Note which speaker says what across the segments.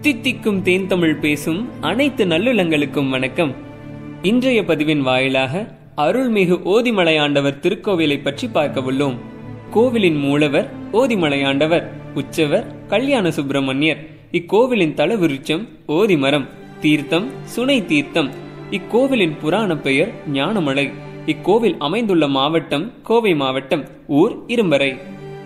Speaker 1: தித்திக்கும் தேன் தமிழ் பேசும் அனைத்து நல்லுள்ளங்களுக்கும் வணக்கம். இன்றைய பதிவின் வாயிலாக அருள்மிகு ஓதிமலையாண்டவர் திருக்கோவிலை பற்றி பார்க்க உள்ளோம். கோவிலின் மூலவர் ஓதிமலையாண்டவர் உற்சவர் கல்யாண சுப்பிரமணியர். இக்கோவிலின் தலவிருட்சம் ஓதிமரம் தீர்த்தம் சுனை தீர்த்தம். இக்கோவிலின் புராண பெயர் ஞானமலை. இக்கோவில் அமைந்துள்ள மாவட்டம் கோவை மாவட்டம் ஊர் இரும்பரை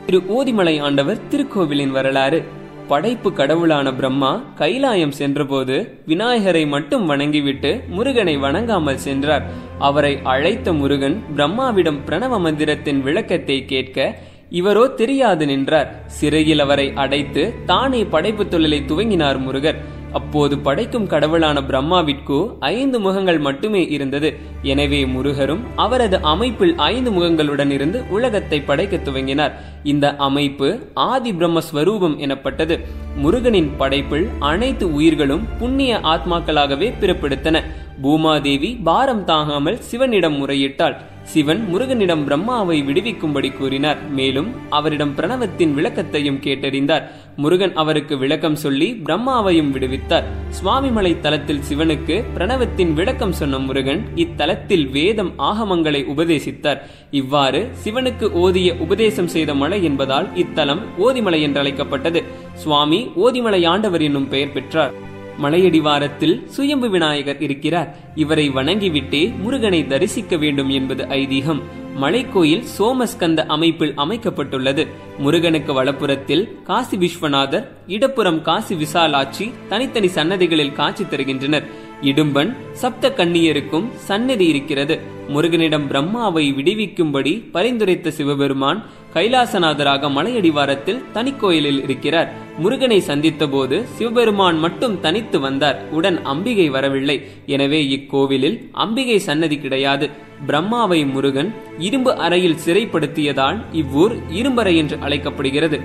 Speaker 1: திரு ஓதிமலை ஆண்டவர் திருக்கோவிலின் வரலாறு. படைப்பு கடவுளான பிரம்மா கைலாயம் சென்றபோது விநாயகரை மட்டும் வணங்கிவிட்டு முருகனை வணங்காமல் சென்றார். அவரை அழைத்த முருகன் பிரம்மாவிடம் பிரணவ மந்திரத்தின் விளக்கத்தை கேட்க இவரோ தெரியாது நின்றார். சிறையில் அவரை அடைத்து தானே படைப்பு தொழிலை துவங்கினார் முருகர். அப்போது படைக்கும் கடவுளான பிரம்மாவிற்கு ஐந்து முகங்கள் மட்டுமே இருந்தது. எனவே முருகரும் அவரது அமைப்பில் ஐந்து முகங்களுடன் இருந்து உலகத்தை படைக்க துவங்கினார். இந்த அமைப்பு ஆதி பிரம்மஸ்வரூபம் எனப்பட்டது. முருகனின் படைப்பில் அனைத்து உயிர்களும் புண்ணிய ஆத்மாக்களாகவே பிறப்பெடுத்தன. பூமாதேவி பாரம் தாங்காமல் சிவனிடம் முறையிட்டாள். சிவன் முருகனிடம் பிரம்மாவை விடுவிக்கும்படி கூறினார். மேலும் அவரிடம் பிரணவத்தின் விளக்கத்தையும் கேட்டறிந்தார். முருகன் அவருக்கு விளக்கம் சொல்லி பிரம்மாவையும் விடுவித்தார். சுவாமிமலை தலத்தில் சிவனுக்கு பிரணவத்தின் விளக்கம் சொன்ன முருகன் இத்தலத்தில் வேதம் ஆகமங்களை உபதேசித்தார். இவ்வாறு சிவனுக்கு ஓதிய உபதேசம் செய்த மலை என்பதால் இத்தலம் ஓதிமலை என்று அழைக்கப்பட்டது சுவாமி ஓதிமலை ஆண்டவர் என்னும் பெயர் பெற்றார். மலையடிவாரத்தில் சுயம்பு விநாயகர் இருக்கிறார். இவரை வணங்கிவிட்டே முருகனை தரிசிக்க வேண்டும் என்பது ஐதீகம். மலைக்கோயில் சோமஸ்கந்த அமைப்பில் அமைக்கப்பட்டுள்ளது. முருகனுக்கு வலப்புறத்தில் காசி விஸ்வநாதர் இடப்புறம் காசி விசாலாட்சி தனித்தனி சன்னதிகளில் காட்சி தருகின்றனர். இடும்பன் சப்த கண்ணியருக்கும் சன்னதி இருக்கிறது. முருகனிடம் பிரம்மாவை விடுவிக்கும்படி பரிந்துரைத்த சிவபெருமான் கைலாசநாதராக மலையடிவாரத்தில் தனிக்கோயிலில் இருக்கிறார். முருகனை சந்தித்த போது சிவபெருமான் மட்டும் தனித்து வந்தார். உடன் அம்பிகை வரவில்லை. எனவே இக்கோவிலில் அம்பிகை சன்னதி கிடையாது. பிரம்மாவை முருகன் இரும்பு அறையில் சிறைப்படுத்தியதால் இவ்வூர் இரும்பறை என்று அழைக்கப்படுகிறது.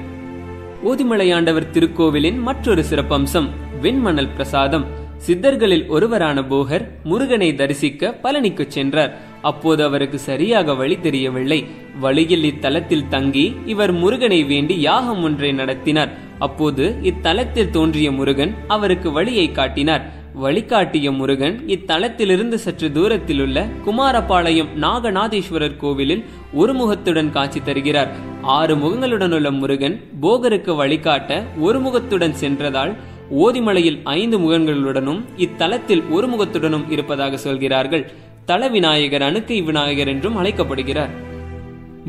Speaker 1: ஓதிமலையாண்டவர் திருக்கோவிலின் மற்றொரு சிறப்பம்சம் வெண்மணல் பிரசாதம். சித்தர்களில் ஒருவரான போகர் முருகனை தரிசிக்க பழனிக்கு சென்றார். அப்போது அவருக்கு சரியாக வழி தெரியவில்லை. வழியில் இத்தலத்தில் தங்கி இவர் முருகனை வேண்டி யாகம் ஒன்றை நடத்தினார். அப்போது இத்தலத்தில் தோன்றிய முருகன் அவருக்கு வழியை காட்டினார். வழிகாட்டிய முருகன் இத்தலத்திலிருந்து சற்று தூரத்தில் உள்ள குமாரபாளையம் நாகநாதேஸ்வரர் கோவிலில் ஒரு முகத்துடன் காட்சி தருகிறார். ஆறு முகங்களுடன் உள்ள முருகன் போகருக்கு வழிகாட்ட ஒரு முகத்துடன் சென்றதால் ஓதிமலையில் ஐந்து முகங்களுடனும் இத்தலத்தில் ஒரு முகத்துடனும் இருப்பதாக சொல்கிறார்கள். தல விநாயகர் அணுக்கை விநாயகர் என்றும் அழைக்கப்படுகிறார்.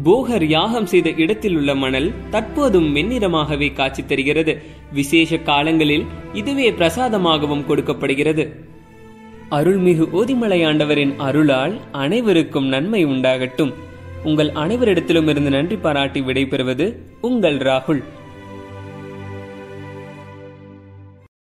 Speaker 1: போகர் யாகம் செய்த இடத்தில் உள்ள மணல் தற்போதும் வெண்ணிறமாகவே காட்சி தருகிறது. விசேஷ காலங்களில் இதுவே பிரசாதமாகவும் கொடுக்கப்படுகிறது. அருள்மிகு ஓதிமலையாண்டவரின் அருளால் அனைவருக்கும் நன்மை உண்டாகட்டும். உங்கள் அனைவரிடத்திலும் இருந்து நன்றி பாராட்டி விடைபெறுவது உங்கள் ராகுல்.